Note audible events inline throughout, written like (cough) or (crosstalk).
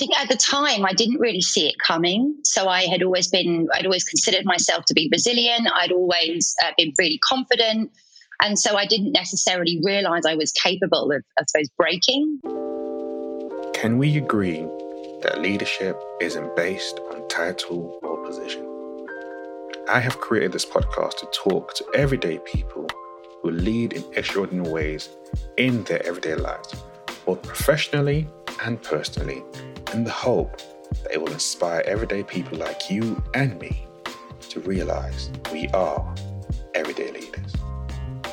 think at the time I didn't really see it coming. So I had always been, I'd always considered myself to be resilient. I'd always uh, been really confident. And so I didn't necessarily realize I was capable of, I suppose, breaking. Can we agree that leadership isn't based on title or position? I have created this podcast to talk to everyday people who lead in extraordinary ways in their everyday lives, both professionally and personally, in the hope that it will inspire everyday people like you and me to realize we are everyday leaders.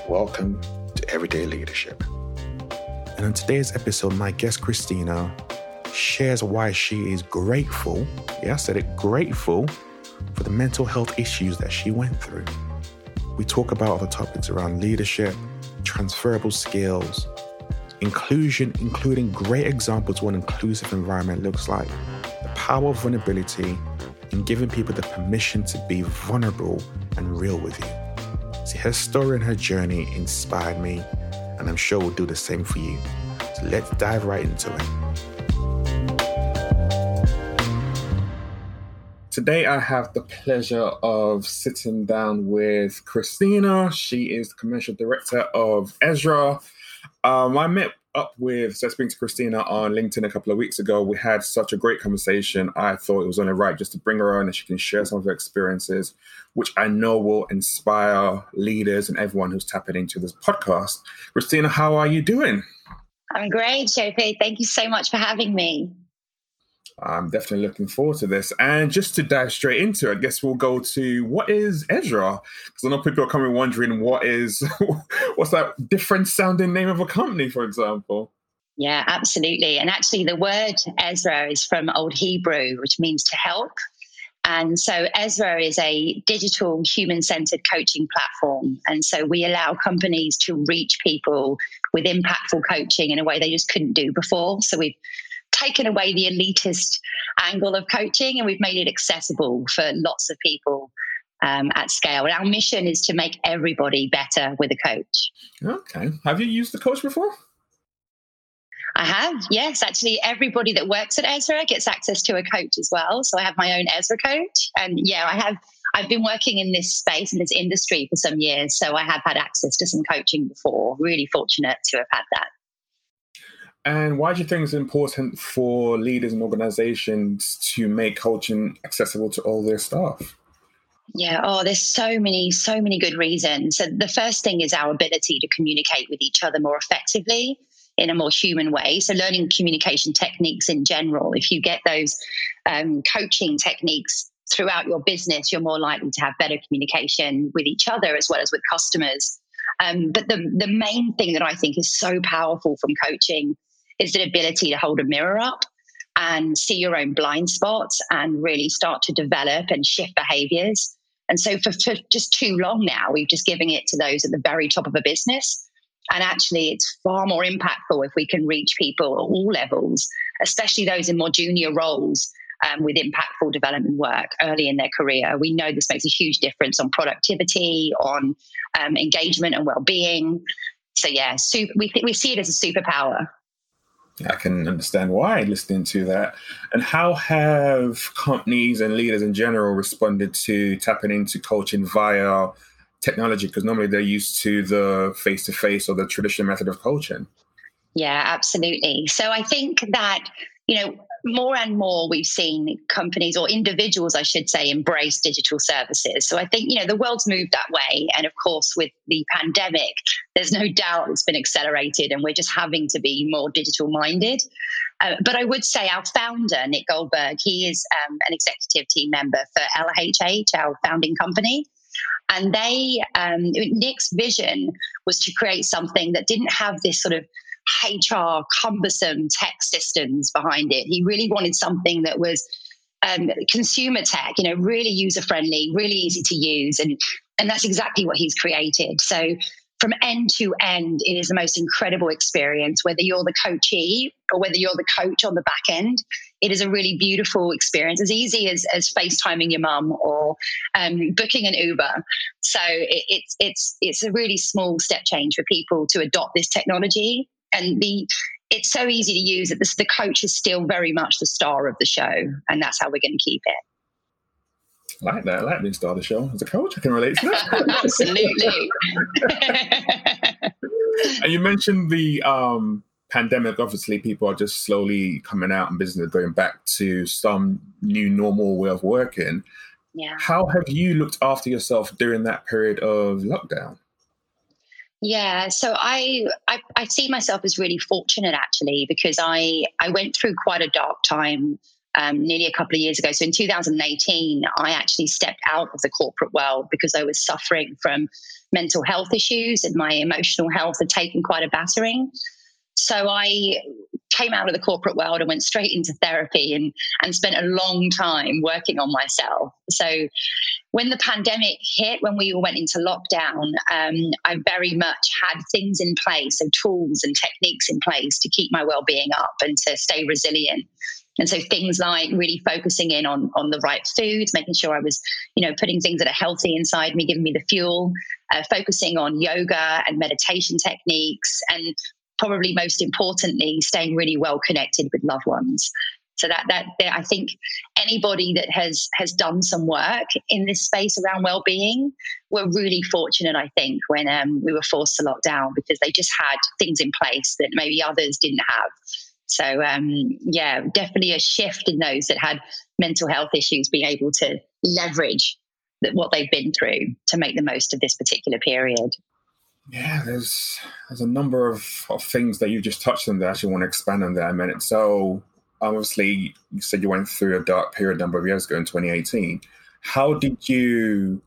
Welcome to Everyday Leadership. And in today's episode, my guest Christina shares why she is grateful, yeah, I said it, grateful for the mental health issues that she went through. We talk about other topics around leadership, transferable skills, inclusion, including great examples of what an inclusive environment looks like, the power of vulnerability, and giving people the permission to be vulnerable and real with you. See, her story and her journey inspired me, and I'm sure will do the same for you. So let's dive right into it. Today, I have the pleasure of sitting down with Christina. She is the commercial director of Ezra. Um, I met up with, so speaking to Christina on LinkedIn a couple of weeks ago. We had such a great conversation. I thought it was only right just to bring her on and she can share some of her experiences, which I know will inspire leaders and everyone who's tapping into this podcast. Christina, how are you doing? I'm great, Sophie. Thank you so much for having me. I'm definitely looking forward to this. And just to dive straight into it, I guess we'll go to what is Ezra? Because I know people are coming wondering what is (laughs) what's that different sounding name of a company, for example. Yeah, absolutely. And actually, the word Ezra is from Old Hebrew, which means to help. And so Ezra is a digital human centered coaching platform. And so we allow companies to reach people with impactful coaching in a way they just couldn't do before. So we've taken away the elitist angle of coaching and we've made it accessible for lots of people um, at scale. And our mission is to make everybody better with a coach. Okay. Have you used the coach before? I have, yes. Actually, everybody that works at Ezra gets access to a coach as well. So I have my own Ezra coach. And yeah, I have. I've been working in this space, in this industry for some years. So I have had access to some coaching before. Really fortunate to have had that. And why do you think it's important for leaders and organizations to make coaching accessible to all their staff? Yeah, oh, there's so many, so many good reasons. So the first thing is our ability to communicate with each other more effectively in a more human way. So learning communication techniques in general, if you get those um, coaching techniques throughout your business, you're more likely to have better communication with each other as well as with customers. Um, but the the main thing that I think is so powerful from coaching is the ability to hold a mirror up and see your own blind spots and really start to develop and shift behaviors. And so for, for just too long now, we've just given it to those at the very top of a business. And actually, it's far more impactful if we can reach people at all levels, especially those in more junior roles um, with impactful development work early in their career. We know this makes a huge difference on productivity, on um, engagement and well-being. So yeah, super, we th- we see it as a superpower. I can understand why listening to that. And how have companies and leaders in general responded to tapping into coaching via technology? Because normally they're used to the face to face or the traditional method of coaching. Yeah, absolutely. So I think that, you know, more and more we've seen companies or individuals, I should say, embrace digital services. So I think, you know, the world's moved that way. And of course, with the pandemic, there's no doubt it's been accelerated and we're just having to be more digital minded. Uh, but I would say our founder, Nick Goldberg, he is um, an executive team member for LHH, our founding company. And they, um, Nick's vision was to create something that didn't have this sort of HR cumbersome tech systems behind it. He really wanted something that was um, consumer tech, you know, really user friendly, really easy to use, and and that's exactly what he's created. So from end to end, it is the most incredible experience. Whether you're the coachee or whether you're the coach on the back end, it is a really beautiful experience, as easy as, as FaceTiming your mum or um, booking an Uber. So it, it's it's it's a really small step change for people to adopt this technology and the it's so easy to use that this, the coach is still very much the star of the show, and that's how we're going to keep it. I like that. I like being star of the show. As a coach, I can relate to that. (laughs) Absolutely. (laughs) and you mentioned the um, pandemic. Obviously, people are just slowly coming out and business going back to some new normal way of working. Yeah. How have you looked after yourself during that period of lockdown? Yeah, so I, I, I see myself as really fortunate actually because I I went through quite a dark time um, nearly a couple of years ago. So in 2018, I actually stepped out of the corporate world because I was suffering from mental health issues and my emotional health had taken quite a battering. So I came out of the corporate world and went straight into therapy and, and spent a long time working on myself. So when the pandemic hit, when we all went into lockdown, um, I very much had things in place, so tools and techniques in place to keep my well-being up and to stay resilient. And so things like really focusing in on on the right foods, making sure I was, you know, putting things that are healthy inside me, giving me the fuel, uh, focusing on yoga and meditation techniques, and probably most importantly, staying really well connected with loved ones. So that, that that I think anybody that has has done some work in this space around well-being, were really fortunate. I think when um, we were forced to lock down because they just had things in place that maybe others didn't have. So um, yeah, definitely a shift in those that had mental health issues being able to leverage that what they've been through to make the most of this particular period. Yeah, there's there's a number of, of things that you just touched on that I actually want to expand on that a minute. So obviously you said you went through a dark period a number of years ago in 2018. How did you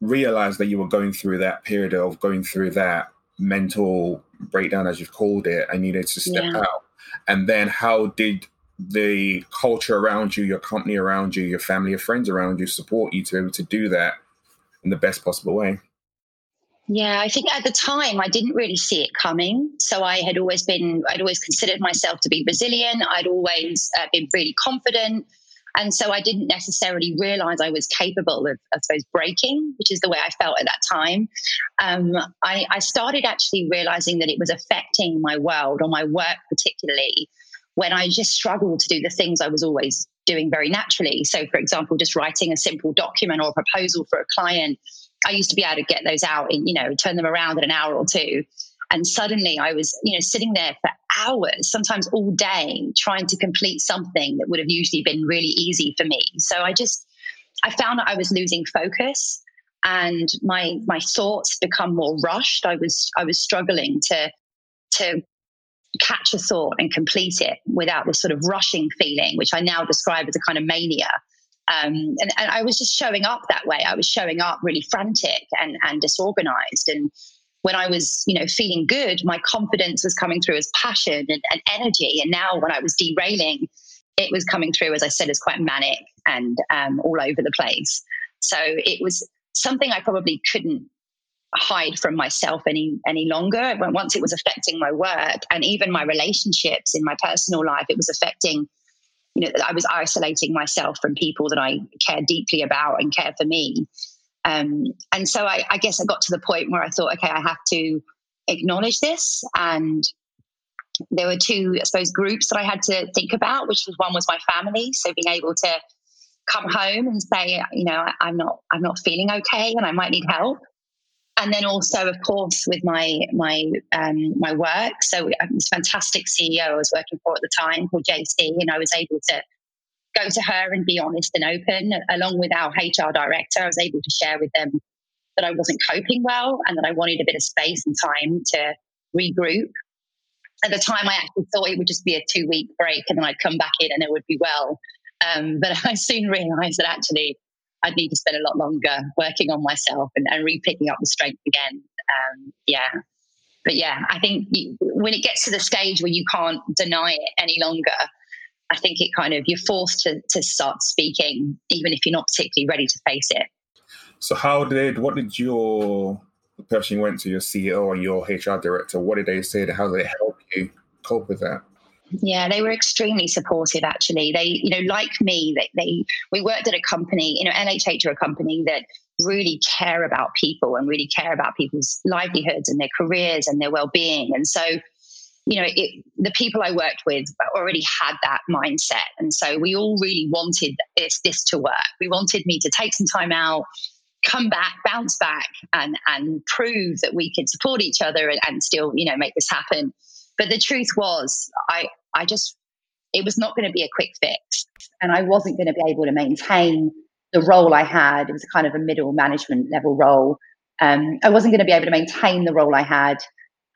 realize that you were going through that period of going through that mental breakdown as you've called it and needed to step yeah. out? And then how did the culture around you, your company around you, your family, your friends around you support you to be able to do that in the best possible way? Yeah, I think at the time I didn't really see it coming. So I had always been, I'd always considered myself to be resilient. I'd always uh, been really confident. And so I didn't necessarily realize I was capable of, I suppose, breaking, which is the way I felt at that time. Um, I, I started actually realizing that it was affecting my world or my work, particularly when I just struggled to do the things I was always doing very naturally. So, for example, just writing a simple document or a proposal for a client I used to be able to get those out in, you know, turn them around in an hour or two. And suddenly I was, you know, sitting there for hours, sometimes all day, trying to complete something that would have usually been really easy for me. So I just, I found that I was losing focus and my my thoughts become more rushed. I was I was struggling to to catch a thought and complete it without this sort of rushing feeling, which I now describe as a kind of mania. Um, and, and, I was just showing up that way. I was showing up really frantic and, and disorganized. And when I was, you know, feeling good, my confidence was coming through as passion and, and energy. And now when I was derailing, it was coming through, as I said, as quite manic and um, all over the place. So it was something I probably couldn't hide from myself any any longer. Once it was affecting my work and even my relationships in my personal life, it was affecting you know, I was isolating myself from people that I care deeply about and care for me. Um, and so I, I guess I got to the point where I thought, okay, I have to acknowledge this. And there were two, I suppose, groups that I had to think about, which was one was my family. So being able to come home and say, you know, I'm not, I'm not feeling okay, and I might need help and then also, of course, with my my um, my work. So this fantastic CEO I was working for at the time called JC, and I was able to go to her and be honest and open, along with our HR director. I was able to share with them that I wasn't coping well and that I wanted a bit of space and time to regroup. At the time, I actually thought it would just be a two week break and then I'd come back in and it would be well. Um, but (laughs) I soon realized that actually I'd need to spend a lot longer working on myself and, and re-picking up the strength again. Um, yeah. But yeah, I think you, when it gets to the stage where you can't deny it any longer, I think it kind of, you're forced to, to start speaking, even if you're not particularly ready to face it. So how did, what did your, the person you went to, your CEO and your HR director, what did they say? How did they help you cope with that? Yeah, they were extremely supportive. Actually, they, you know, like me, they, they we worked at a company. You know, LHH are a company that really care about people and really care about people's livelihoods and their careers and their well-being. And so, you know, it, the people I worked with already had that mindset. And so we all really wanted this, this to work. We wanted me to take some time out, come back, bounce back, and, and prove that we could support each other and, and still, you know, make this happen. But the truth was, I, I just, it was not going to be a quick fix. And I wasn't going to be able to maintain the role I had. It was kind of a middle management level role. Um, I wasn't going to be able to maintain the role I had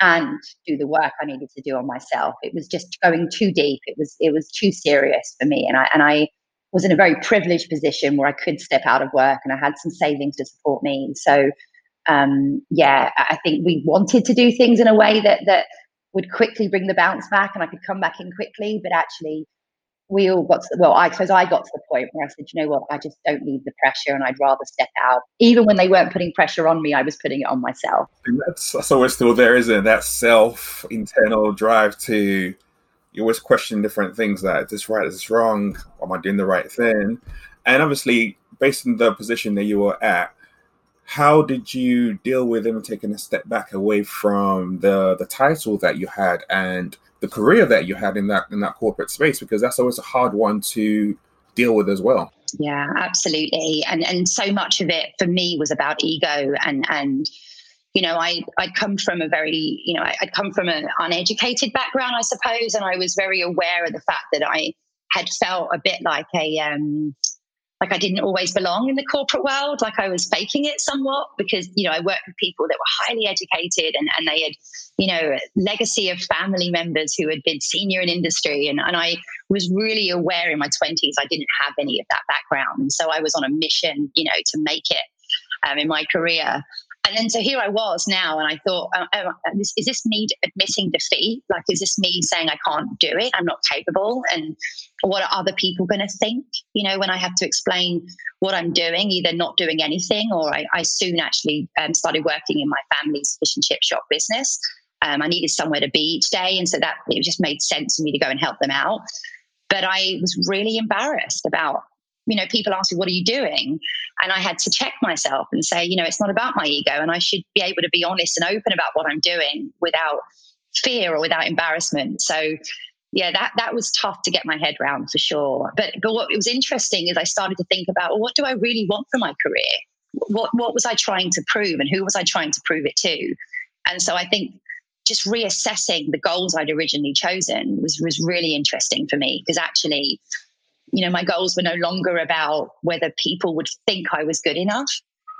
and do the work I needed to do on myself. It was just going too deep. It was it was too serious for me, and I and I was in a very privileged position where I could step out of work and I had some savings to support me. So um, yeah, I think we wanted to do things in a way that that would quickly bring the bounce back and I could come back in quickly, but actually we all got to, well, I suppose I got to the point where I said, you know what, I just don't need the pressure and I'd rather step out. Even when they weren't putting pressure on me, I was putting it on myself. That's, that's always still there, isn't it? That self internal drive to, you always question different things that is this right, is this wrong? Am I doing the right thing? And obviously, based on the position that you were at, how did you deal with him taking a step back away from the the title that you had and the career that you had in that in that corporate space? Because that's always a hard one to deal with as well. Yeah absolutely. And and so much of it for me was about ego and and you know i i'd come from a very you know i'd come from an uneducated background i suppose and i was very aware of the fact that i had felt a bit like a um like I didn't always belong in the corporate world, like I was faking it somewhat because, you know, I worked with people that were highly educated and, and they had, you know, legacy of family members who had been senior in industry. And, and I was really aware in my 20s I didn't have any of that background. And so I was on a mission, you know, to make it um, in my career and then so here I was now, and I thought, oh, is this me admitting defeat? Like, is this me saying I can't do it? I'm not capable? And what are other people going to think? You know, when I have to explain what I'm doing, either not doing anything, or I, I soon actually um, started working in my family's fish and chip shop business. Um, I needed somewhere to be each day, and so that it just made sense for me to go and help them out. But I was really embarrassed about you know, people ask me, what are you doing? And I had to check myself and say, you know, it's not about my ego. And I should be able to be honest and open about what I'm doing without fear or without embarrassment. So, yeah, that, that was tough to get my head around for sure. But, but what was interesting is I started to think about, well, what do I really want for my career? What, what was I trying to prove and who was I trying to prove it to? And so I think just reassessing the goals I'd originally chosen was, was really interesting for me because actually you know, my goals were no longer about whether people would think I was good enough.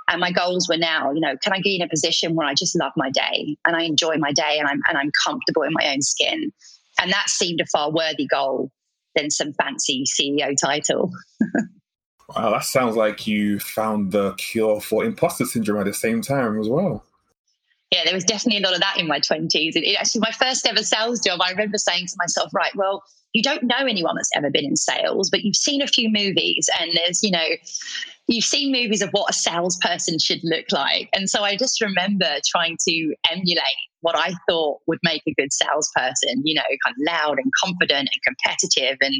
And my goals were now, you know, can I get in a position where I just love my day and I enjoy my day and I'm and I'm comfortable in my own skin? And that seemed a far worthy goal than some fancy CEO title. (laughs) wow, that sounds like you found the cure for imposter syndrome at the same time as well. Yeah, there was definitely a lot of that in my 20s. It, it actually, my first ever sales job, I remember saying to myself, right, well, you don't know anyone that's ever been in sales, but you've seen a few movies and there's, you know, you've seen movies of what a salesperson should look like. And so I just remember trying to emulate what I thought would make a good salesperson, you know, kind of loud and confident and competitive and,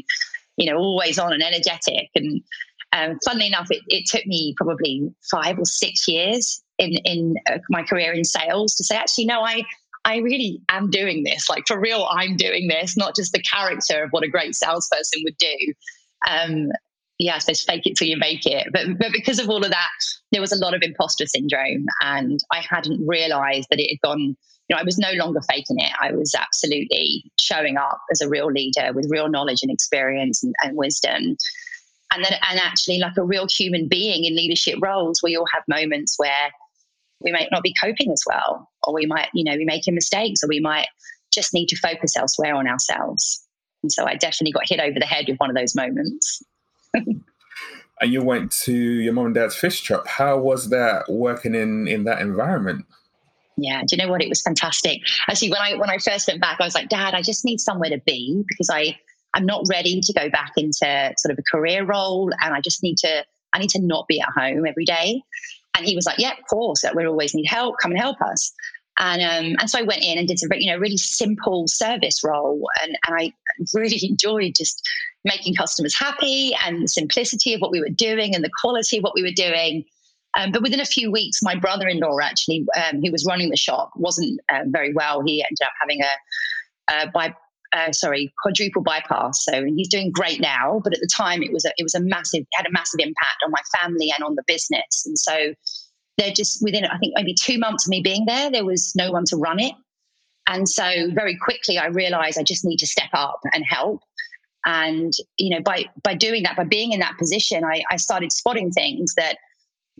you know, always on and energetic. And um, funnily enough, it, it took me probably five or six years in, in uh, my career in sales to say, actually, no, I, I really am doing this. Like for real, I'm doing this, not just the character of what a great salesperson would do. Um, yeah, so fake it till you make it. But but because of all of that, there was a lot of imposter syndrome, and I hadn't realised that it had gone. You know, I was no longer faking it. I was absolutely showing up as a real leader with real knowledge and experience and, and wisdom. And then, and actually, like a real human being in leadership roles, we all have moments where we might not be coping as well, or we might, you know, be making mistakes, or we might just need to focus elsewhere on ourselves. And so I definitely got hit over the head with one of those moments. (laughs) and you went to your mom and dad's fish shop. How was that working in in that environment? Yeah, do you know what? It was fantastic. Actually, when I when I first went back, I was like, Dad, I just need somewhere to be because I I'm not ready to go back into sort of a career role, and I just need to I need to not be at home every day. And he was like, yeah, of course, That we always need help. Come and help us. And um, and so I went in and did some, you know really simple service role, and and I really (laughs) enjoyed just making customers happy and the simplicity of what we were doing and the quality of what we were doing. Um, but within a few weeks, my brother-in-law actually, um, who was running the shop, wasn't um, very well. He ended up having a uh, by uh, sorry, quadruple bypass. So he's doing great now, but at the time it was a, it was a massive had a massive impact on my family and on the business. And so they're just within I think maybe two months of me being there, there was no one to run it. And so very quickly I realized I just need to step up and help. And you know, by by doing that, by being in that position, I, I started spotting things that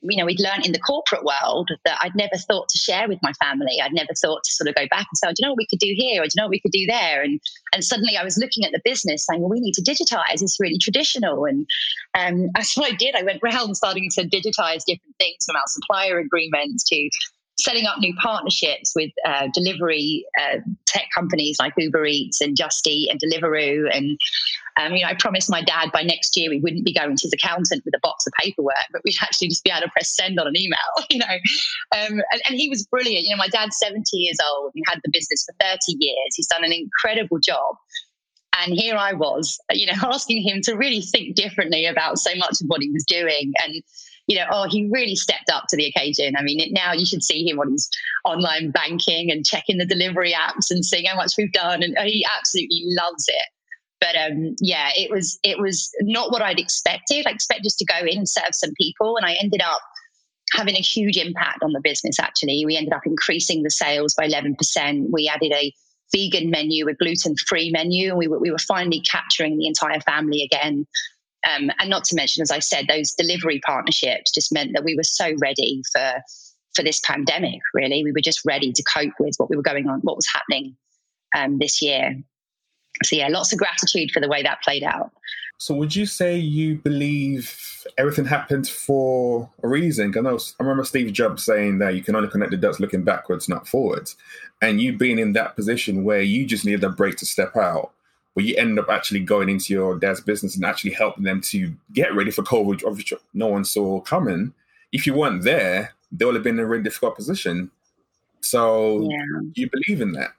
you know, we'd learned in the corporate world that I'd never thought to share with my family. I'd never thought to sort of go back and say, oh, do you know what we could do here? Or do you know what we could do there? And and suddenly I was looking at the business saying, well, we need to digitize. It's really traditional. And um, (laughs) that's what I did. I went around starting to digitize different things from our supplier agreements to setting up new partnerships with uh, delivery uh, tech companies like Uber Eats and Just Eat and Deliveroo. And um, you know, I promised my dad by next year we wouldn't be going to his accountant with a box of paperwork, but we'd actually just be able to press send on an email. (laughs) You know, um, and, and he was brilliant. You know, my dad's seventy years old and had the business for thirty years. He's done an incredible job. And here I was, you know, (laughs) asking him to really think differently about so much of what he was doing. And you know, oh, he really stepped up to the occasion. I mean, it, now you should see him on his online banking and checking the delivery apps and seeing how much we've done, and he absolutely loves it. But um, yeah, it was it was not what I'd expected. I expected to go in and serve some people, and I ended up having a huge impact on the business. Actually, we ended up increasing the sales by eleven percent. We added a vegan menu, a gluten free menu, and we were, we were finally capturing the entire family again. Um, and not to mention, as I said, those delivery partnerships just meant that we were so ready for for this pandemic. Really, we were just ready to cope with what we were going on, what was happening um, this year. So yeah, lots of gratitude for the way that played out. So would you say you believe everything happened for a reason? I know I remember Steve Jobs saying that you can only connect the dots looking backwards, not forwards. And you being in that position where you just needed a break to step out where you end up actually going into your dad's business and actually helping them to get ready for COVID, which no one saw coming. If you weren't there, they would have been in a really difficult position. So yeah. you believe in that?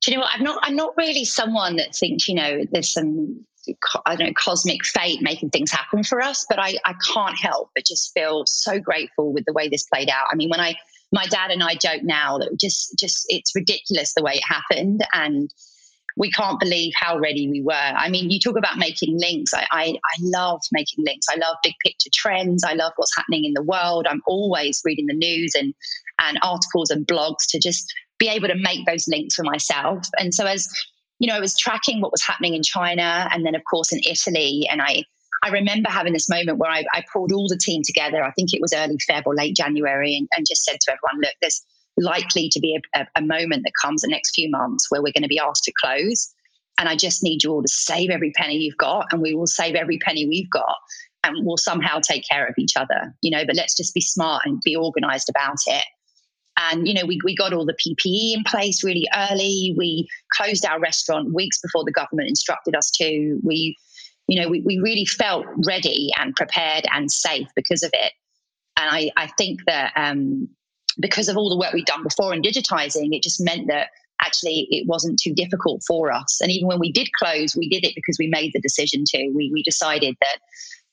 Do you know what? I'm not. I'm not really someone that thinks you know there's some I don't know cosmic fate making things happen for us. But I I can't help but just feel so grateful with the way this played out. I mean, when I my dad and I joke now that just just it's ridiculous the way it happened and we can't believe how ready we were. I mean, you talk about making links. I, I, I love making links. I love big picture trends. I love what's happening in the world. I'm always reading the news and, and articles and blogs to just be able to make those links for myself. And so as you know, I was tracking what was happening in China and then of course in Italy. And I I remember having this moment where I, I pulled all the team together. I think it was early Feb or late January and, and just said to everyone, look, there's likely to be a, a, moment that comes the next few months where we're going to be asked to close. And I just need you all to save every penny you've got, and we will save every penny we've got, and we'll somehow take care of each other, you know. But let's just be smart and be organized about it. And, you know, we, we got all the PPE in place really early. We closed our restaurant weeks before the government instructed us to. We, you know, we, we really felt ready and prepared and safe because of it. And I, I think that um, because of all the work we'd done before in digitizing, it just meant that actually it wasn't too difficult for us. And even when we did close, we did it because we made the decision to. We, we decided that,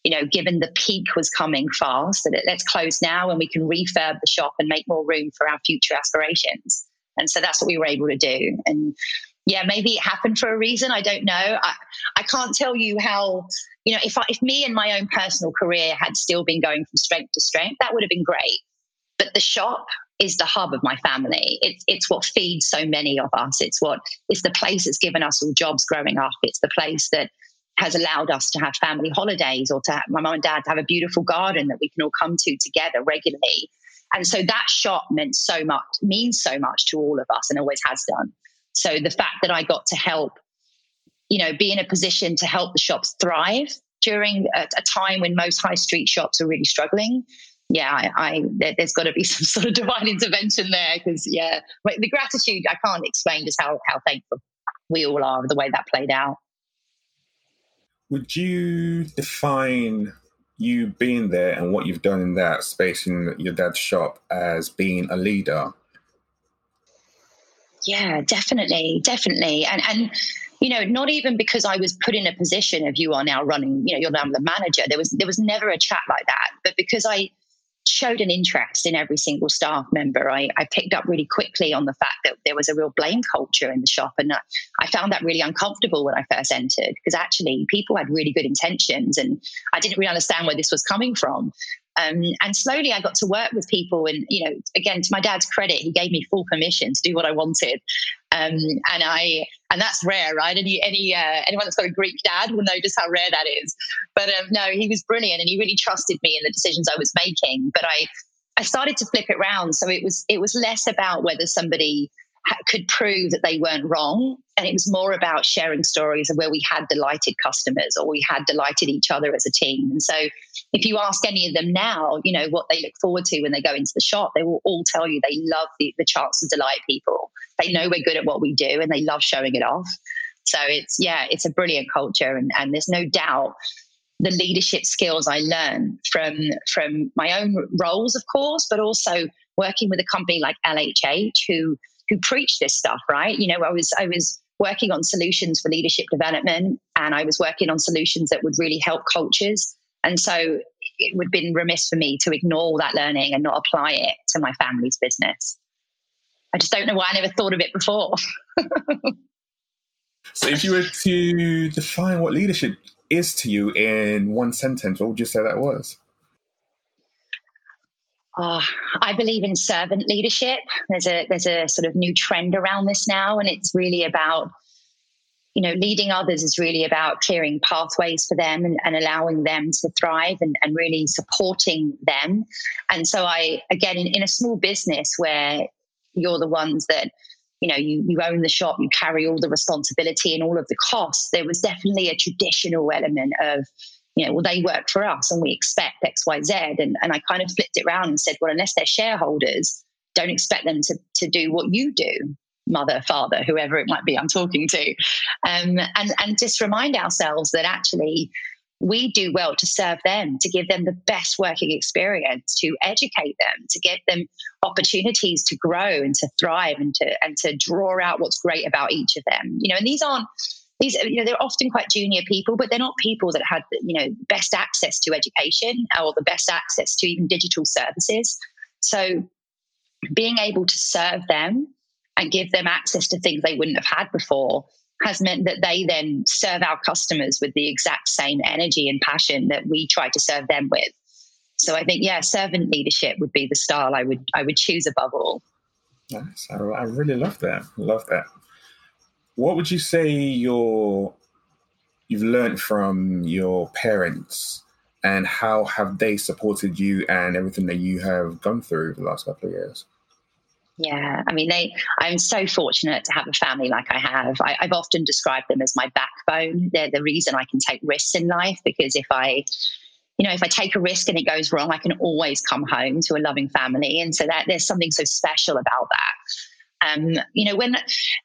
you know, given the peak was coming fast, that let's close now and we can refurb the shop and make more room for our future aspirations. And so that's what we were able to do. And yeah, maybe it happened for a reason. I don't know. I, I can't tell you how, you know, if, I, if me and my own personal career had still been going from strength to strength, that would have been great. But the shop is the hub of my family. It's it's what feeds so many of us. It's what it's the place that's given us all jobs growing up. It's the place that has allowed us to have family holidays or to have, my mom and dad to have a beautiful garden that we can all come to together regularly. And so that shop meant so much, means so much to all of us and always has done. So the fact that I got to help, you know, be in a position to help the shops thrive during a, a time when most high street shops are really struggling yeah, I, I there, has got to be (laughs) some sort of divine intervention there because yeah, the gratitude I can't explain just how how thankful we all are of the way that played out. Would you define you being there and what you've done in that space in your dad's shop as being a leader? Yeah, definitely, definitely, and and you know, not even because I was put in a position of you are now running, you know, you're now the manager. There was there was never a chat like that, but because I showed an interest in every single staff member. I, I, picked up really quickly on the fact that there was a real blame culture in the shop. And I found that really uncomfortable when I first entered because actually people had really good intentions and I didn't really understand where this was coming from. Um, and slowly I got to work with people. And, you know, again, to my dad's credit, he gave me full permission to do what I wanted. Um, and I, and that's rare, right? Any, any, uh, anyone that's got a Greek dad will know just how rare that is. But um, no, he was brilliant and he really trusted me in the decisions I was making. But I, I started to flip it around. So it was, it was less about whether somebody could prove that they weren't wrong. And it was more about sharing stories of where we had delighted customers or we had delighted each other as a team. And so if you ask any of them now, you know, what they look forward to when they go into the shop, they will all tell you they love the, the chance to delight people. They know we're good at what we do and they love showing it off. So it's, yeah, it's a brilliant culture. And, and there's no doubt the leadership skills I learned from, from my own roles, of course, but also working with a company like LHH who who preach this stuff, right? You know, I was I was working on solutions for leadership development and I was working on solutions that would really help cultures. And so it would have been remiss for me to ignore that learning and not apply it to my family's business. I just don't know why I never thought of it before. (laughs) so, if you were to define what leadership is to you in one sentence, what would you say that was? Oh, I believe in servant leadership. There's a there's a sort of new trend around this now, and it's really about you know leading others is really about clearing pathways for them and, and allowing them to thrive and, and really supporting them. And so I again in, in a small business where you're the ones that you know you, you own the shop you carry all the responsibility and all of the costs there was definitely a traditional element of you know, well, they work for us and we expect X, Y, Z. And, and I kind of flipped it around and said, well, unless they're shareholders, don't expect them to, to do what you do, mother, father, whoever it might be I'm talking to. Um, and, and just remind ourselves that actually we do well to serve them, to give them the best working experience, to educate them, to give them opportunities to grow and to thrive and to, and to draw out what's great about each of them. You know, and these aren't these you know they're often quite junior people but they're not people that had you know best access to education or the best access to even digital services so being able to serve them and give them access to things they wouldn't have had before has meant that they then serve our customers with the exact same energy and passion that we try to serve them with. So i think yeah servant leadership would be the style i would i would choose above all. Nice. I, I really love that. Love that. What would you say your you've learned from your parents and how have they supported you and everything that you have gone through the last couple of years? Yeah, I mean, they. I'm so fortunate to have a family like I have. I, have often described them as my backbone. They're the reason I can take risks in life because if I, you know, if I take a risk and it goes wrong, I can always come home to a loving family, and so that there's something so special about that. Um, you know, when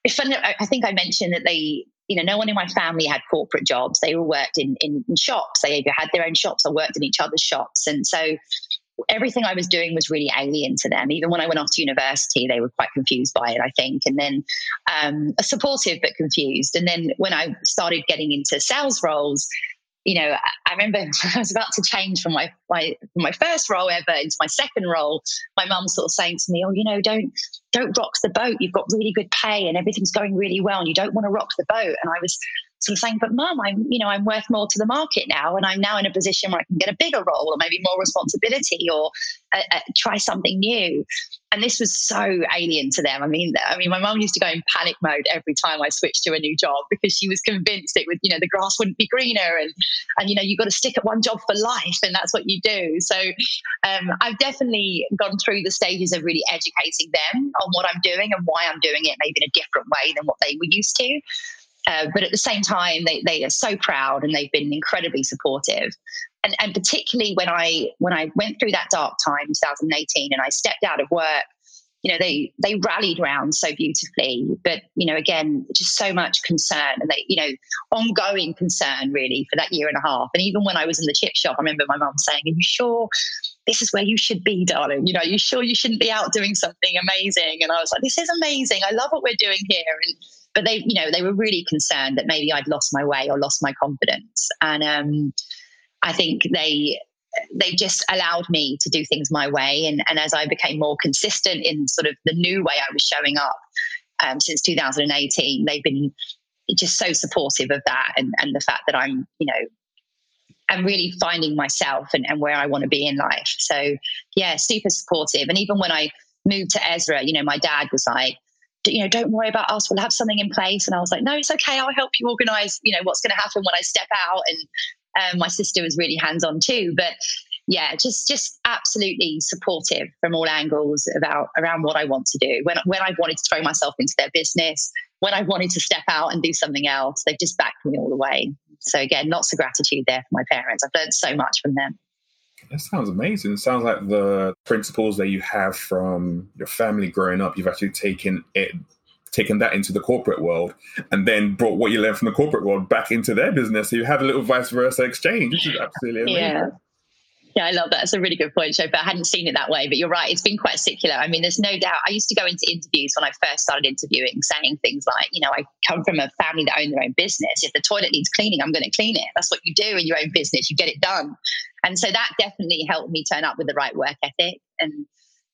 if I think I mentioned that they, you know, no one in my family had corporate jobs. They all worked in, in, in shops. They either had their own shops or worked in each other's shops, and so everything I was doing was really alien to them. Even when I went off to university, they were quite confused by it, I think. And then um, supportive but confused. And then when I started getting into sales roles, you know, I remember (laughs) I was about to change from my, my my first role ever into my second role. My mum sort of saying to me, "Oh, you know, don't don't rock the boat. You've got really good pay and everything's going really well, and you don't want to rock the boat." And I was sort of saying, "But mum, I'm you know I'm worth more to the market now, and I'm now in a position where I can get a bigger role or maybe more responsibility or uh, uh, try something new." and this was so alien to them. I mean, I mean, my mum used to go in panic mode every time I switched to a new job because she was convinced it would, you know, the grass wouldn't be greener, and and you know, you've got to stick at one job for life, and that's what you do. So, um, I've definitely gone through the stages of really educating them on what I'm doing and why I'm doing it, maybe in a different way than what they were used to. Uh, but at the same time, they, they are so proud and they've been incredibly supportive. And, and particularly when I when I went through that dark time, in 2018, and I stepped out of work, you know, they they rallied around so beautifully. But you know, again, just so much concern and they, you know, ongoing concern really for that year and a half. And even when I was in the chip shop, I remember my mum saying, "Are you sure?" This is where you should be, darling. You know, you sure you shouldn't be out doing something amazing? And I was like, this is amazing. I love what we're doing here. And but they, you know, they were really concerned that maybe I'd lost my way or lost my confidence. And um, I think they they just allowed me to do things my way. And, and as I became more consistent in sort of the new way I was showing up um, since 2018, they've been just so supportive of that and, and the fact that I'm, you know, I'm really finding myself and, and where I want to be in life. So yeah, super supportive. And even when I moved to Ezra, you know, my dad was like, you know, don't worry about us. We'll have something in place. And I was like, no, it's okay. I'll help you organize, you know, what's going to happen when I step out. And um, my sister was really hands on too. But yeah, just just absolutely supportive from all angles about around what I want to do. When when I wanted to throw myself into their business, when I wanted to step out and do something else, they've just backed me all the way. So again, lots of gratitude there for my parents. I've learned so much from them. That sounds amazing. It sounds like the principles that you have from your family growing up, you've actually taken it taken that into the corporate world and then brought what you learned from the corporate world back into their business. So you have a little vice versa exchange, which is absolutely (laughs) amazing. Yeah. Yeah, I love that. It's a really good point, But I hadn't seen it that way, but you're right. It's been quite secular. I mean, there's no doubt. I used to go into interviews when I first started interviewing, saying things like, you know, I come from a family that own their own business. If the toilet needs cleaning, I'm going to clean it. That's what you do in your own business. You get it done. And so that definitely helped me turn up with the right work ethic. And,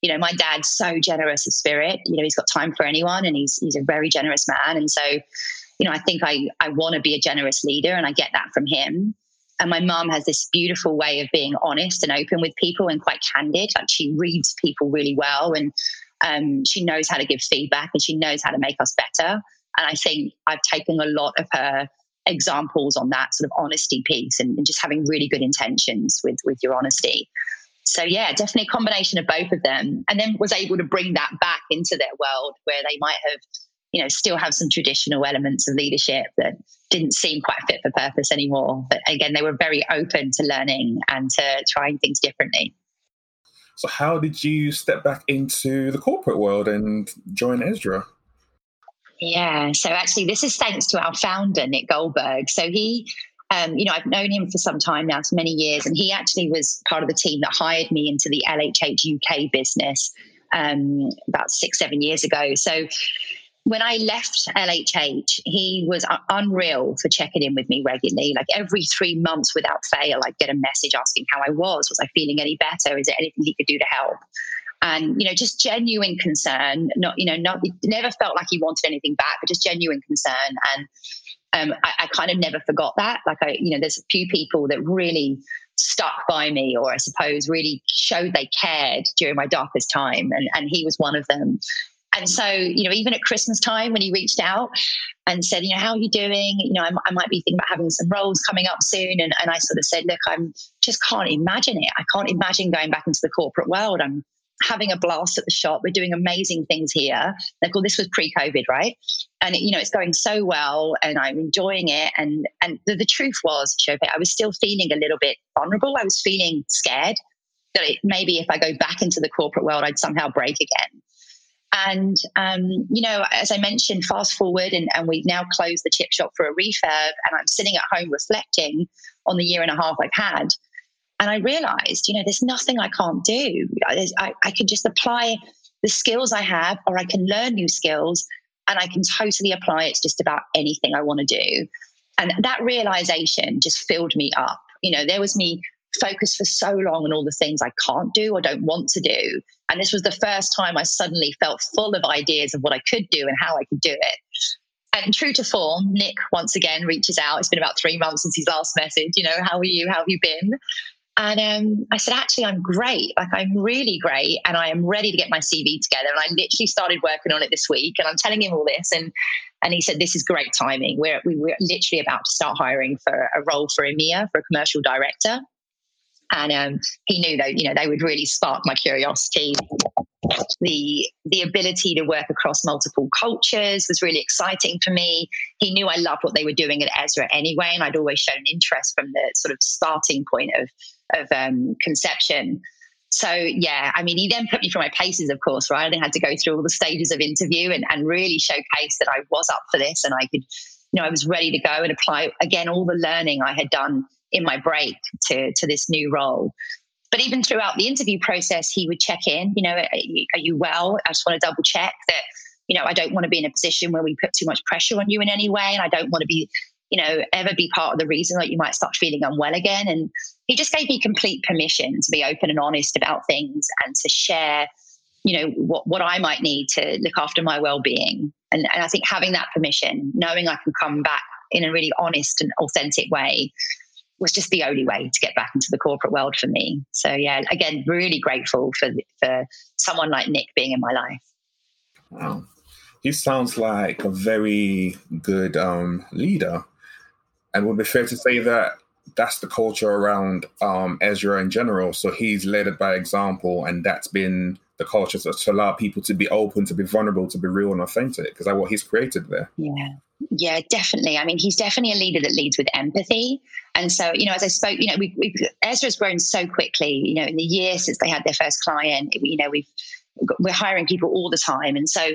you know, my dad's so generous of spirit. You know, he's got time for anyone and he's, he's a very generous man. And so, you know, I think I, I want to be a generous leader and I get that from him. And my mom has this beautiful way of being honest and open with people and quite candid. Like she reads people really well and um, she knows how to give feedback and she knows how to make us better. And I think I've taken a lot of her examples on that sort of honesty piece and, and just having really good intentions with with your honesty. So yeah, definitely a combination of both of them, and then was able to bring that back into their world where they might have, you know, still have some traditional elements of leadership that didn't seem quite fit for purpose anymore. But again, they were very open to learning and to trying things differently. So, how did you step back into the corporate world and join Ezra? Yeah. So actually, this is thanks to our founder, Nick Goldberg. So he, um, you know, I've known him for some time now, for many years, and he actually was part of the team that hired me into the LHH UK business um, about six, seven years ago. So when I left LHH, he was unreal for checking in with me regularly. Like every three months without fail, I'd get a message asking how I was. Was I feeling any better? Is there anything he could do to help? and you know just genuine concern not you know not never felt like he wanted anything back but just genuine concern and um, I, I, kind of never forgot that like i you know there's a few people that really stuck by me or i suppose really showed they cared during my darkest time and, and he was one of them and so, you know, even at Christmas time when he reached out and said, you know, how are you doing? You know, I, I might be thinking about having some roles coming up soon. And, and I sort of said, look, I'm just can't imagine it. I can't imagine going back into the corporate world. I'm having a blast at the shop. We're doing amazing things here. Like, well, this was pre-COVID, right? And it, you know, it's going so well, and I'm enjoying it. And and the, the truth was, I was still feeling a little bit vulnerable. I was feeling scared that it, maybe if I go back into the corporate world, I'd somehow break again. And um, you know, as I mentioned, fast forward, and, and we've now closed the chip shop for a refurb, and I'm sitting at home reflecting on the year and a half I've had and I realized, you know, there's nothing I can't do. I, I can just apply the skills I have, or I can learn new skills and I can totally apply it to just about anything I want to do. And that realization just filled me up. You know, there was me focused for so long on all the things I can't do or don't want to do. And this was the first time I suddenly felt full of ideas of what I could do and how I could do it. And true to form, Nick once again reaches out. It's been about three months since his last message. You know, how are you? How have you been? And um, I said, actually, I'm great. Like, I'm really great. And I am ready to get my CV together. And I literally started working on it this week. And I'm telling him all this. And and he said, this is great timing. We're, we were literally about to start hiring for a role for EMEA, for a commercial director. And um, he knew that, you know, they would really spark my curiosity. The, the ability to work across multiple cultures was really exciting for me. He knew I loved what they were doing at Ezra anyway. And I'd always shown interest from the sort of starting point of of um, conception. So yeah, I mean, he then put me through my paces, of course, right? I had to go through all the stages of interview and, and really showcase that I was up for this and I could, you know, I was ready to go and apply again all the learning I had done in my break to to this new role. But even throughout the interview process, he would check in. You know, are you, well? I just want to double check that. You know, I don't want to be in a position where we put too much pressure on you in any way, and I don't want to be you know, ever be part of the reason that you might start feeling unwell again. And he just gave me complete permission to be open and honest about things and to share, you know, what, what I might need to look after my well being. And, and I think having that permission, knowing I can come back in a really honest and authentic way was just the only way to get back into the corporate world for me. So yeah, again, really grateful for for someone like Nick being in my life. Wow. He sounds like a very good um, leader. And would be fair to say that that's the culture around um, Ezra in general. So he's led it by example, and that's been the culture to, to allow people to be open, to be vulnerable, to be real and authentic. Because that's what he's created there. Yeah, yeah, definitely. I mean, he's definitely a leader that leads with empathy. And so, you know, as I spoke, you know, we've, we've Ezra's grown so quickly. You know, in the year since they had their first client, you know, we've we're hiring people all the time, and so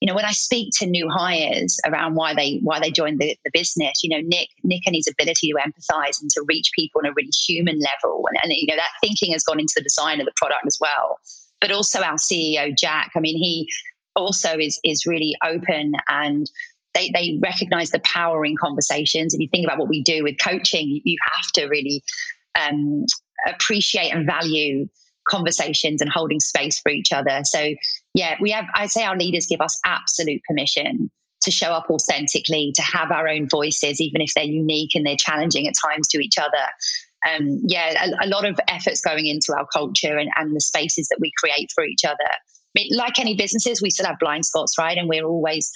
you know, when I speak to new hires around why they why they joined the, the business, you know, Nick Nick and his ability to empathize and to reach people on a really human level, and, and you know that thinking has gone into the design of the product as well. But also our CEO Jack, I mean, he also is is really open and they, they recognize the power in conversations. If you think about what we do with coaching, you have to really um, appreciate and value conversations and holding space for each other. So, yeah, we have, I'd say our leaders give us absolute permission to show up authentically, to have our own voices, even if they're unique and they're challenging at times to each other. Um, yeah, a, a, lot of efforts going into our culture and, and the spaces that we create for each other. I mean, like any businesses, we still have blind spots, right? And we're always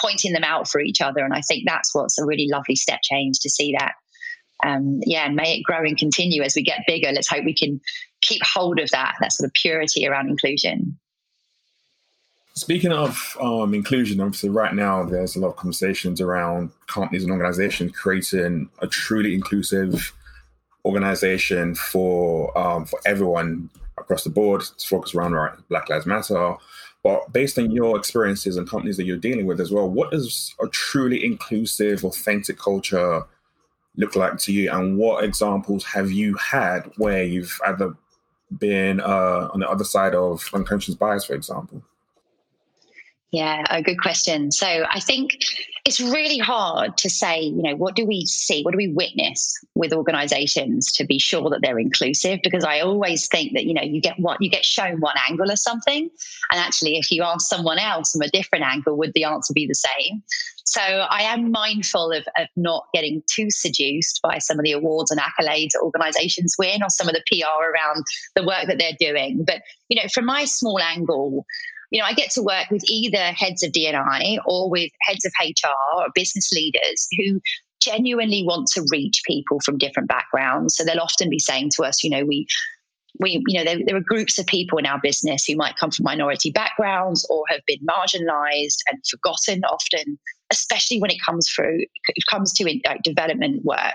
pointing them out for each other. And I think that's what's a really lovely step change to see that. Um, yeah, and may it grow and continue as we get bigger. Let's hope we can keep hold of that that sort of purity around inclusion. Speaking of um, inclusion, obviously, right now there's a lot of conversations around companies and organizations creating a truly inclusive organization for um, for everyone across the board to focus around Black Lives Matter. But based on your experiences and companies that you're dealing with as well, what does a truly inclusive, authentic culture look like to you? And what examples have you had where you've either been uh, on the other side of unconscious bias, for example? Yeah, a good question. So I think it's really hard to say, you know, what do we see? What do we witness with organizations to be sure that they're inclusive? Because I always think that, you know, you get what you get shown one angle of something. And actually, if you ask someone else from a different angle, would the answer be the same? So I am mindful of, of not getting too seduced by some of the awards and accolades that organizations win or some of the PR around the work that they're doing. But, you know, from my small angle, you know, I get to work with either heads of D&I or with heads of HR or business leaders who genuinely want to reach people from different backgrounds. So they'll often be saying to us, you know, we we, you know, there, there, are groups of people in our business who might come from minority backgrounds or have been marginalized and forgotten often especially when it comes through it comes to like, development work,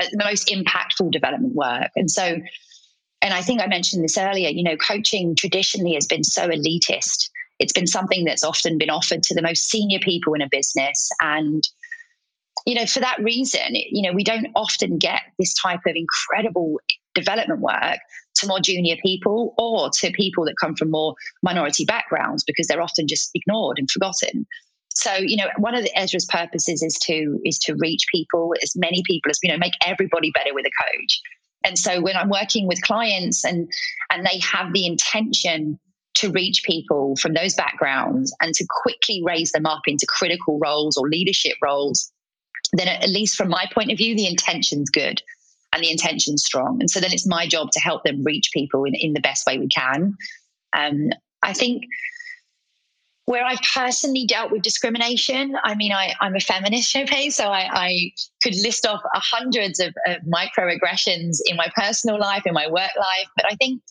uh, the most impactful development work. And so, and I think I mentioned this earlier. You know, coaching traditionally has been so elitist. It's been something that's often been offered to the most senior people in a business, and you know, for that reason, you know, we don't often get this type of incredible development work to more junior people or to people that come from more minority backgrounds because they're often just ignored and forgotten. So, you know, one of the Ezra's purposes is to is to reach people, as many people as you know, make everybody better with a coach. And so when I'm working with clients and and they have the intention to reach people from those backgrounds and to quickly raise them up into critical roles or leadership roles, then at least from my point of view, the intention's good and the intention's strong. And so then it's my job to help them reach people in, in the best way we can. Um, I think where I've personally dealt with discrimination, I mean, I, am a feminist, Shopay, so I, I, could list off hundreds of, of microaggressions in my personal life, in my work life. But I think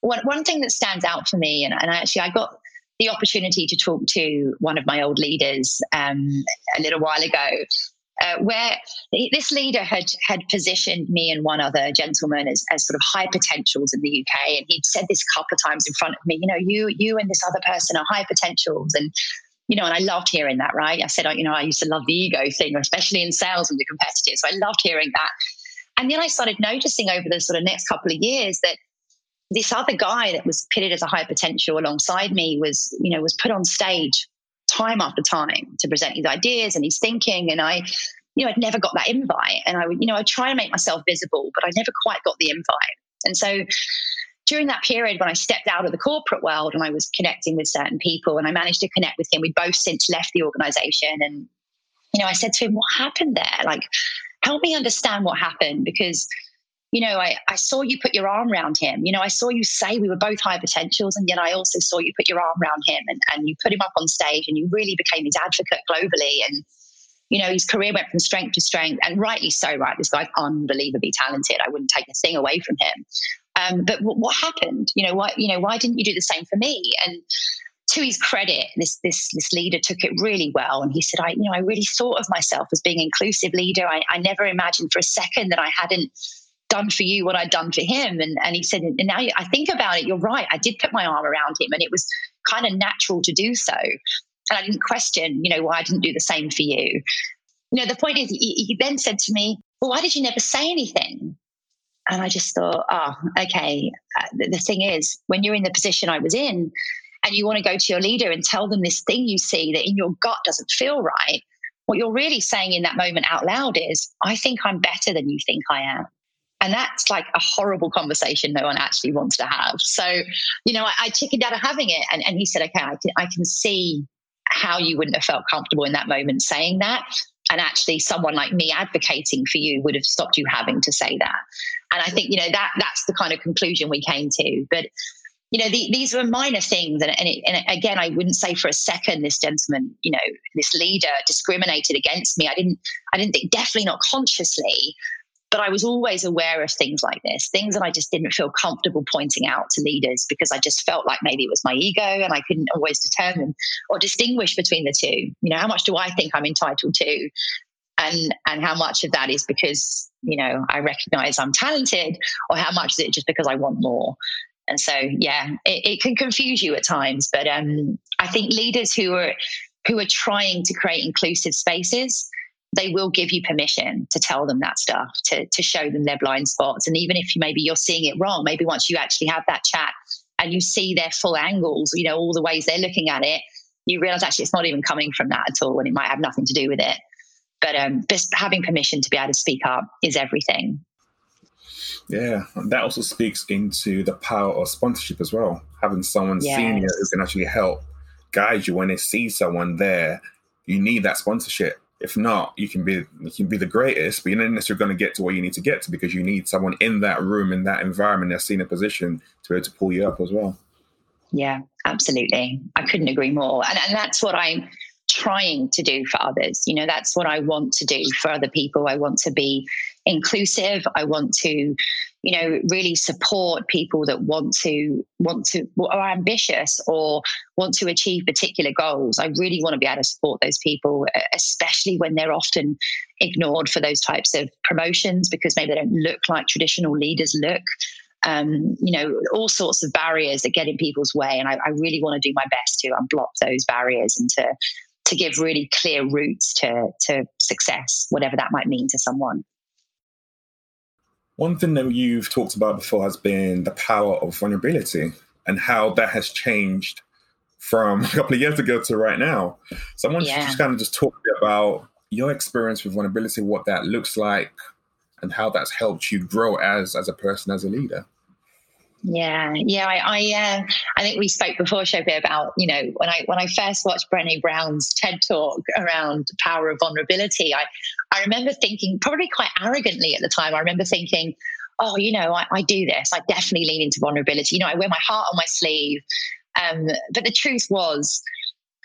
one, one thing that stands out for me, and, and actually I got the opportunity to talk to one of my old leaders um, a little while ago, uh, where this leader had had positioned me and one other gentleman as, as sort of high potentials in the UK, and he'd said this a couple of times in front of me. You know, you you and this other person are high potentials, and you know, and I loved hearing that. Right? I said, you know, I used to love the ego thing, especially in sales when you're competitive. So I loved hearing that. And then I started noticing over the sort of next couple of years that this other guy that was pitted as a high potential alongside me was, you know, was put on stage time after time to present his ideas and his thinking. And I, you know, I'd never got that invite. And I would, you know, I'd try and make myself visible, but I never quite got the invite. And so during that period when I stepped out of the corporate world and I was connecting with certain people and I managed to connect with him, we'd both since left the organization. And, you know, I said to him, What happened there? Like, help me understand what happened because you know, I, I saw you put your arm around him. You know, I saw you say we were both high potentials, and yet I also saw you put your arm around him and, and you put him up on stage and you really became his advocate globally. And, you know, his career went from strength to strength, and rightly so, right? This guy's unbelievably talented. I wouldn't take a thing away from him. Um, but w- what happened? You know, why, you know, why didn't you do the same for me? And to his credit, this this this leader took it really well, and he said, "I, you know, I really thought of myself as being inclusive leader. I, I never imagined for a second that I hadn't done for you what I'd done for him. And, and he said, and now I think about it, you're right. I did put my arm around him and it was kind of natural to do so. And I didn't question, you know, why I didn't do the same for you. You know, the point is, he, he then said to me, well, why did you never say anything? And I just thought, oh, okay. Uh, the, the thing is, when you're in the position I was in and you want to go to your leader and tell them this thing you see that in your gut doesn't feel right, what you're really saying in that moment out loud is, I think I'm better than you think I am. And that's like a horrible conversation no one actually wants to have. So, you know, I, I chickened out of having it. And, and he said, okay, I can, I can see how you wouldn't have felt comfortable in that moment saying that. And actually, someone like me advocating for you would have stopped you having to say that. And I think, you know, that that's the kind of conclusion we came to. But, you know, the, these were minor things. And, and, it, and, again, I wouldn't say for a second this gentleman, you know, this leader discriminated against me. I didn't, I didn't think, definitely not consciously, but I was always aware of things like this, things that I just didn't feel comfortable pointing out to leaders because I just felt like maybe it was my ego and I couldn't always determine or distinguish between the two. You know, how much do I think I'm entitled to? And and how much of that is because, you know, I recognize I'm talented, or how much is it just because I want more? And so, yeah, it, it can confuse you at times. But um, I think leaders who are who are trying to create inclusive spaces they will give you permission to tell them that stuff, to, to show them their blind spots. And even if you, maybe you're seeing it wrong, maybe once you actually have that chat and you see their full angles, you know, all the ways they're looking at it, you realize actually it's not even coming from that at all and it might have nothing to do with it. But um, just having permission to be able to speak up is everything. Yeah, that also speaks into the power of sponsorship as well. Having someone yes. senior who can actually help guide you when they see someone there. You need that sponsorship if not, you can be you can be the greatest, but you're not necessarily going to get to where you need to get to because you need someone in that room, in that environment, that's that senior position to be able to pull you up as well. Yeah, absolutely. I couldn't agree more. And, and that's what I'm trying to do for others. You know, that's what I want to do for other people. I want to be inclusive. I want to you know really support people that want to want to are ambitious or want to achieve particular goals i really want to be able to support those people especially when they're often ignored for those types of promotions because maybe they don't look like traditional leaders look um, you know, all sorts of barriers that get in people's way. And I, I really want to do my best to unblock those barriers and to to give really clear routes to to success, whatever that might mean to someone. One thing that you've talked about before has been the power of vulnerability and how that has changed from a couple of years ago to right now. So I want yeah. you to just kind of just talk about your experience with vulnerability, what that looks like, and how that's helped you grow as as a person, as a leader. Yeah, yeah. I I, uh, I think we spoke before, Shobi, about you know when I when I first watched Brené Brown's TED talk around power of vulnerability. I I remember thinking probably quite arrogantly at the time. I remember thinking, oh, you know, I, I do this. I definitely lean into vulnerability. You know, I wear my heart on my sleeve. Um, but the truth was,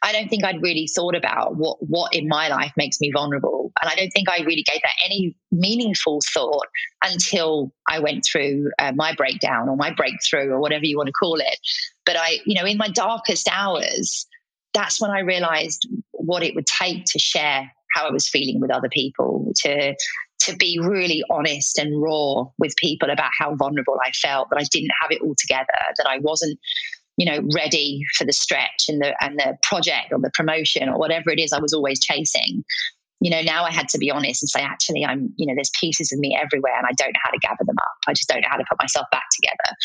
I don't think I'd really thought about what what in my life makes me vulnerable, and I don't think I really gave that any meaningful thought until I went through uh, my breakdown or my breakthrough or whatever you want to call it. But I, you know, in my darkest hours, that's when I realized what it would take to share how I was feeling with other people, to to be really honest and raw with people about how vulnerable I felt, that I didn't have it all together, that I wasn't you know ready for the stretch and the and the project or the promotion or whatever it is i was always chasing. You know now i had to be honest and say actually i'm you know there's pieces of me everywhere and i don't know how to gather them up. I just don't know how to put myself back together.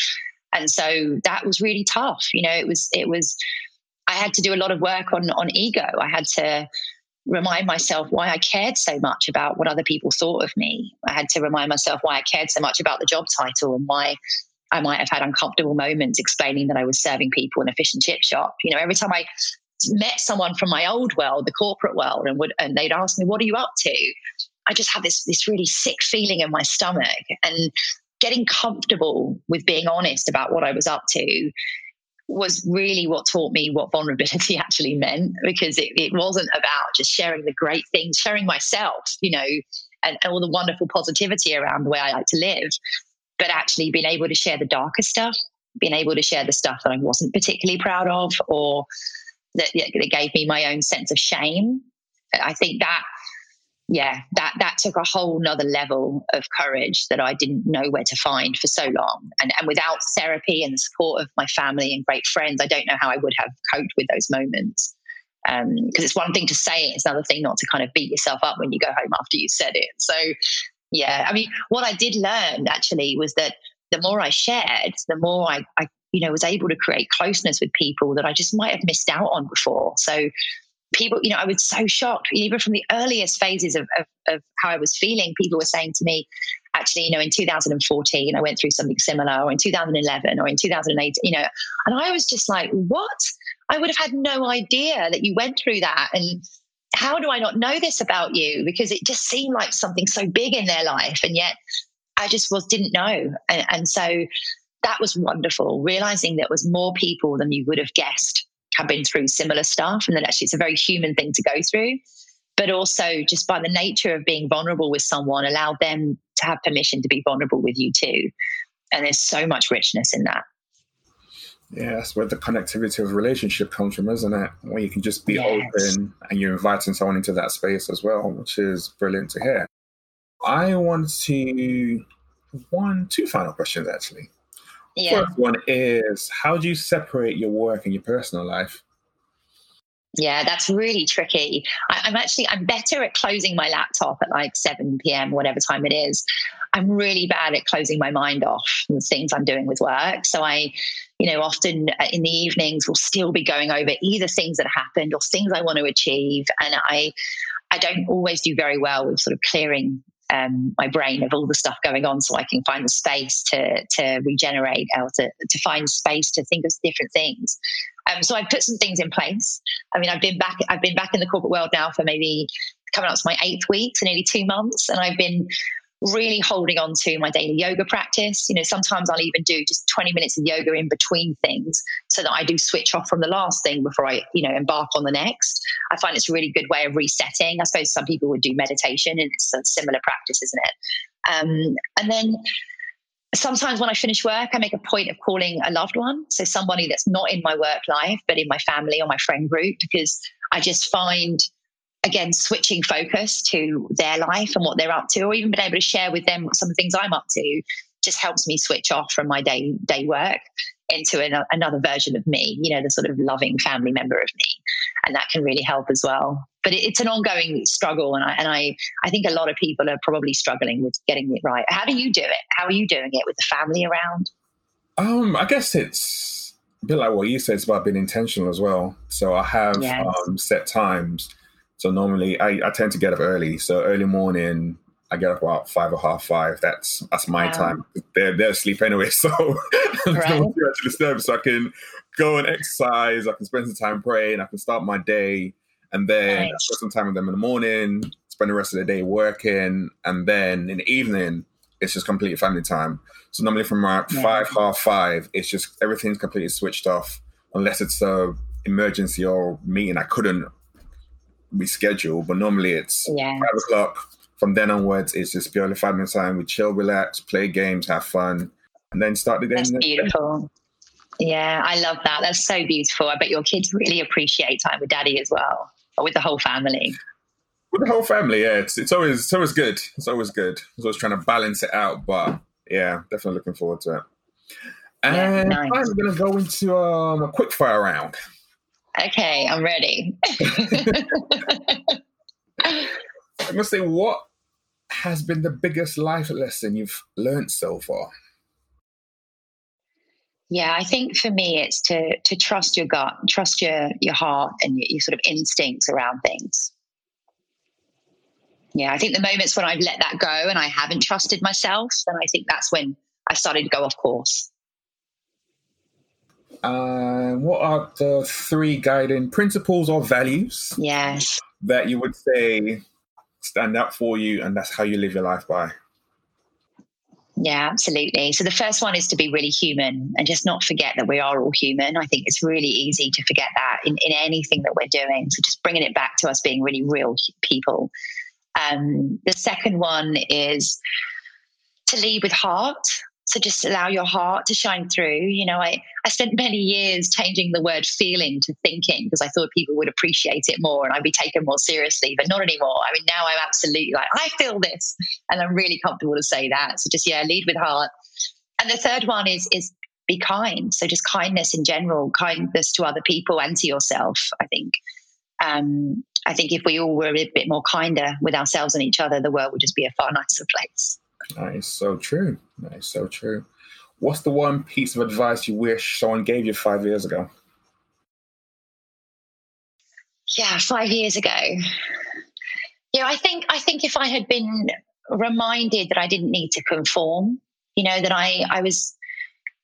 And so that was really tough. You know it was it was i had to do a lot of work on on ego. I had to remind myself why I cared so much about what other people thought of me. I had to remind myself why I cared so much about the job title and why I might have had uncomfortable moments explaining that I was serving people in a fish and chip shop. You know, every time I met someone from my old world, the corporate world, and would and they'd ask me, "What are you up to?" I just had this this really sick feeling in my stomach, and getting comfortable with being honest about what I was up to was really what taught me what vulnerability (laughs) actually meant because it, it wasn't about just sharing the great things, sharing myself, you know, and, and all the wonderful positivity around the way I like to live, but actually being able to share the darker stuff, being able to share the stuff that I wasn't particularly proud of or that, that gave me my own sense of shame. I think that yeah, that that took a whole nother level of courage that I didn't know where to find for so long. And and without therapy and the support of my family and great friends, I don't know how I would have coped with those moments. Because um, it's one thing to say it, it's another thing not to kind of beat yourself up when you go home after you said it. So, yeah, I mean, what I did learn actually was that the more I shared, the more I, I you know, was able to create closeness with people that I just might have missed out on before. So people, you know, I was so shocked, even from the earliest phases of, of, of how I was feeling. People were saying to me, actually, you know, in 2014, I went through something similar, or in 2011, or in 2008, you know, and I was just like, what? I would have had no idea that you went through that. And how do I not know this about you? Because it just seemed like something so big in their life. And yet I just was, didn't know. And, and so that was wonderful, realizing there was more people than you would have guessed have been through similar stuff and that actually it's a very human thing to go through but also just by the nature of being vulnerable with someone allow them to have permission to be vulnerable with you too and there's so much richness in that yeah that's where the connectivity of relationship comes from isn't it where you can just be yes. open and you're inviting someone into that space as well which is brilliant to hear i want to one two final questions actually yeah. First one is how do you separate your work and your personal life? Yeah, that's really tricky. I, am actually I'm better at closing my laptop at like 7 p.m. whatever time it is. I'm really bad at closing my mind off from the things I'm doing with work. So I, you know, often uh, in the evenings we'll still be going over either things that happened or things I want to achieve, and I I don't always do very well with sort of clearing um, my brain of all the stuff going on so I can find the space to, to regenerate or to, to find space to think of different things. Um, so I've put some things in place. I mean, I've been back, I've been back in the corporate world now for maybe coming up to my eighth week, so nearly two months. And I've been really holding on to my daily yoga practice. You know, sometimes I'll even do just 20 minutes of yoga in between things so that I do switch off from the last thing before I, you know, embark on the next. I find it's a really good way of resetting. I suppose some people would do meditation and it's a similar practice, isn't it? Um, and then sometimes when I finish work, I make a point of calling a loved one. So somebody that's not in my work life, but in my family or my friend group, because I just find again switching focus to their life and what they're up to or even being able to share with them some of the things i'm up to just helps me switch off from my day day work into an, another version of me you know the sort of loving family member of me. And that can really help as well. But it, it's an ongoing struggle and I, and I I think a lot of people are probably struggling with getting it right. How do you do it? How are you doing it with the family around? Um i guess it's a bit like what you said it's about being intentional as well. So i have yes. um, set times so normally I, I tend to get up early. So early morning, I get up about five or half five. That's that's my wow. time. They're they're asleep anyway, (laughs) so right. no one to disturb. So I can go and exercise. I can spend some time praying. I can start my day, and then nice. spend some time with them in the morning. Spend the rest of the day working, and then in the evening, it's just completely family time. So normally from about yeah. five half five, it's just everything's completely switched off, unless it's a emergency or meeting I couldn't reschedule, but normally it's five o'clock. From then onwards, it's just purely family time. We chill, relax, play games, have fun, and then start the day. That's beautiful. Yeah, I love that. That's so beautiful. I bet your kids really appreciate time with daddy as well, or with the whole family. With the whole family, yeah, it's, it's always it's always good. It's always good. I was always trying to balance it out, but yeah, definitely looking forward to it. And yeah, nice. I'm going to go into um, a quick fire round. Okay, I'm ready. (laughs) I must say, what has been the biggest life lesson you've learned so far? Yeah, I think for me, it's to to trust your gut, trust your your heart, and your, your sort of instincts around things. Yeah, I think the moments when I've let that go and I haven't trusted myself, then I think that's when I started to go off course. Uh, what are the three guiding principles or values? Yes. That you would say stand out for you and that's how you live your life by? Yeah, absolutely. So the first one is to be really human and just not forget that we are all human. I think it's really easy to forget that in, in anything that we're doing. So just bringing it back to us being really real people. Um, the second one is to lead with heart. So just allow your heart to shine through. You know, I, I spent many years changing the word feeling to thinking because I thought people would appreciate it more and I'd be taken more seriously, but not anymore. I mean, now I'm absolutely like, I feel this. And I'm really comfortable to say that. So just, yeah, lead with heart. And the third one is, is be kind. So just kindness in general, kindness to other people and to yourself, I think. Um, I think if we all were a bit more kinder with ourselves and each other, the world would just be a far nicer place. That is so true. That is so true. What's the one piece of advice you wish someone gave you five years ago? Yeah, five years ago. Yeah, I think I think if I had been reminded that I didn't need to conform, you know, that I I was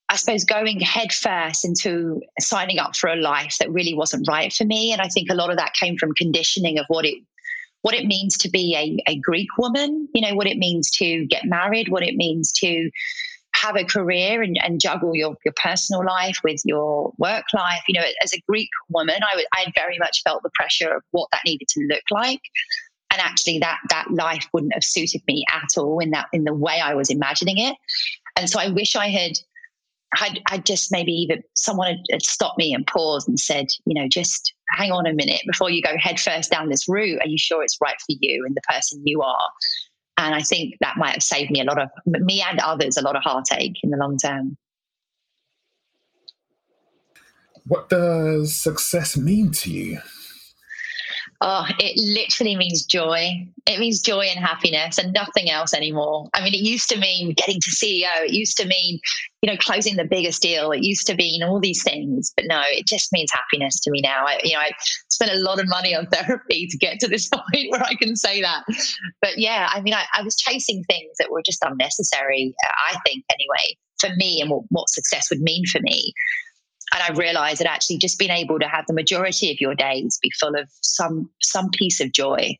I suppose going headfirst into signing up for a life that really wasn't right for me. And I think a lot of that came from conditioning of what it what it means to be a, a Greek woman, you know, what it means to get married, what it means to have a career and, and juggle your, your personal life with your work life. You know, as a Greek woman, I, I very much felt the pressure of what that needed to look like. And actually that that life wouldn't have suited me at all in that in the way I was imagining it. And so I wish I had I'd, I'd, just maybe even someone had, had, stopped me and paused and said, you know, just hang on a minute before you go headfirst down this route. Are you sure it's right for you and the person you are? And I think that might have saved me a lot of me and others a lot of heartache in the long term. What does success mean to you? Oh, it literally means joy. It means joy and happiness and nothing else anymore. I mean, it used to mean getting to CEO. It used to mean, you know, closing the biggest deal. It used to mean all these things. But no, it just means happiness to me now. I, you know, I spent a lot of money on (laughs) therapy to get to this (laughs) point where I can say that. But yeah, I mean, I, I was chasing things that were just unnecessary, I think, anyway, for me and what, what success would mean for me and I realized that actually just being able to have the majority of your days be full of some some piece of joy,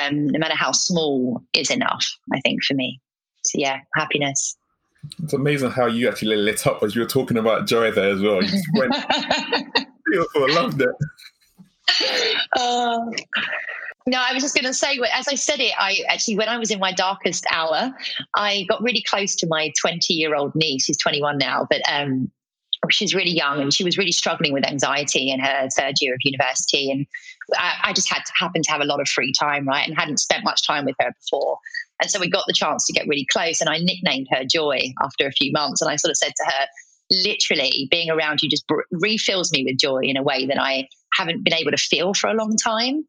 um, no matter how small, is enough. I think for me. So yeah, happiness. It's amazing how you actually lit up as you were talking about joy there as well. You went (laughs) beautiful. I loved it. Uh, no, I was just going to say, as I said it, I actually, when I was in my darkest hour, I got really close to my 20 year old niece, who's 21 now, but um, she's really young and she was really struggling with anxiety in her third year of university. And I, I just had to happen to have a lot of free time, right? And hadn't spent much time with her before. And so we got the chance to get really close. And I nicknamed her Joy after a few months. And I sort of said to her, literally, being around you just refills me with joy in a way that I haven't been able to feel for a long time.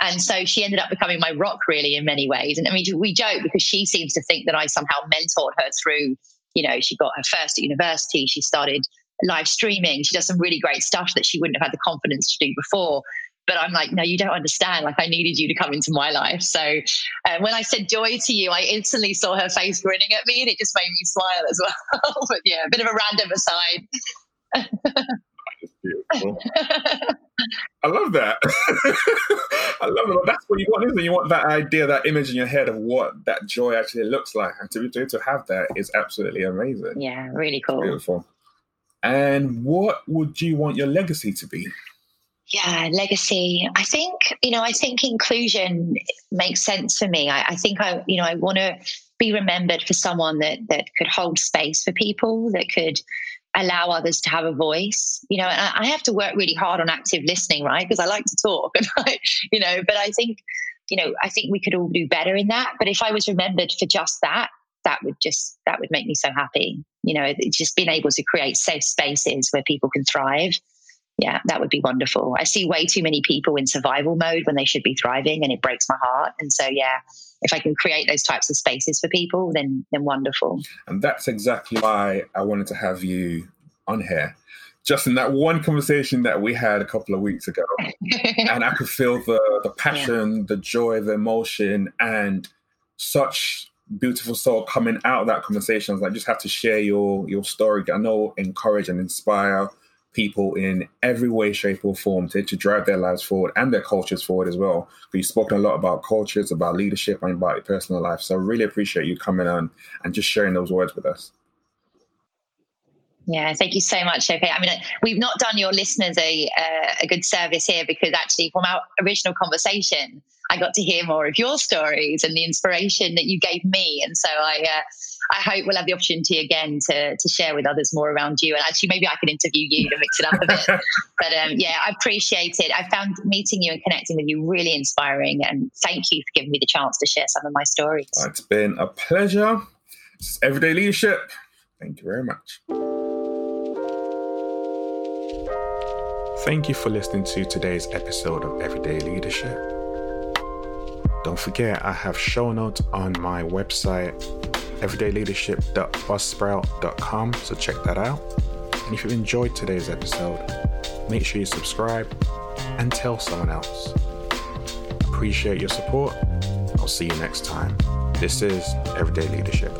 And so she ended up becoming my rock, really, in many ways. And I mean, we joke because she seems to think that I somehow mentored her through you know, she got her first at university. She started live streaming. She does some really great stuff that she wouldn't have had the confidence to do before. But I'm like, no, you don't understand. Like, I needed you to come into my life. So uh, when I said joy to you, I instantly saw her face grinning at me and it just made me smile as (laughs) well. but yeah, a bit of a random aside. beautiful. (laughs) I love that. (laughs) I love it. That's what you want, isn't it? You want that idea, that image in your head of what that joy actually looks like. And to, to, to have that is absolutely amazing. Yeah, really cool. Beautiful. And what would you want your legacy to be? Yeah, legacy. I think, you know, I think inclusion makes sense for me. I, I think I, you know, I want to be remembered for someone that that could hold space for people, that could allow others to have a voice. You know, and I, have to work really hard on active listening, right? Because I like to talk, (laughs) and I, you know, but I think, you know, I think we could all do better in that. But if I was remembered for just that, that would just that would make me so happy you know just being able to create safe spaces where people can thrive. Yeah that would be wonderful. I see way too many people in survival mode when they should be thriving and it breaks my heart. And so yeah if i can create those types of spaces for people then then wonderful. And that's exactly why i wanted to have you on here. Just in that one conversation that we had a couple of weeks ago (laughs) and i could feel the the, passion, yeah. the joy, the emotion, and such beautiful soul coming out of that conversation. I was like, just have to share your your story. I know encourage and inspire people in every way, shape, or form to, to drive their lives forward and their cultures forward as well. You've spoken a lot about cultures, about leadership, and about your personal life. So I really appreciate you coming on and just sharing those words with us. Yeah, thank you so much, Shope. I mean, we've not done your listeners a, uh, a good service here because actually, from our original conversation, I got to hear more of your stories and the inspiration that you gave me. And so I, uh, I hope we'll have the opportunity again to, to share with others more around you. And actually, maybe I can interview you to mix it up a bit. (laughs) but um, yeah, I appreciate it. I found meeting you and connecting with you really inspiring. And thank you for giving me the chance to share some of my stories. It's been a pleasure. It's everyday leadership. Thank you very much. Thank you for listening to today's episode of Everyday Leadership. Don't forget, I have show notes on my website, everydayleadership.buzzsprout.com, so check that out. And if you enjoyed today's episode, make sure you subscribe and tell someone else. Appreciate your support. I'll see you next time. This is Everyday Leadership.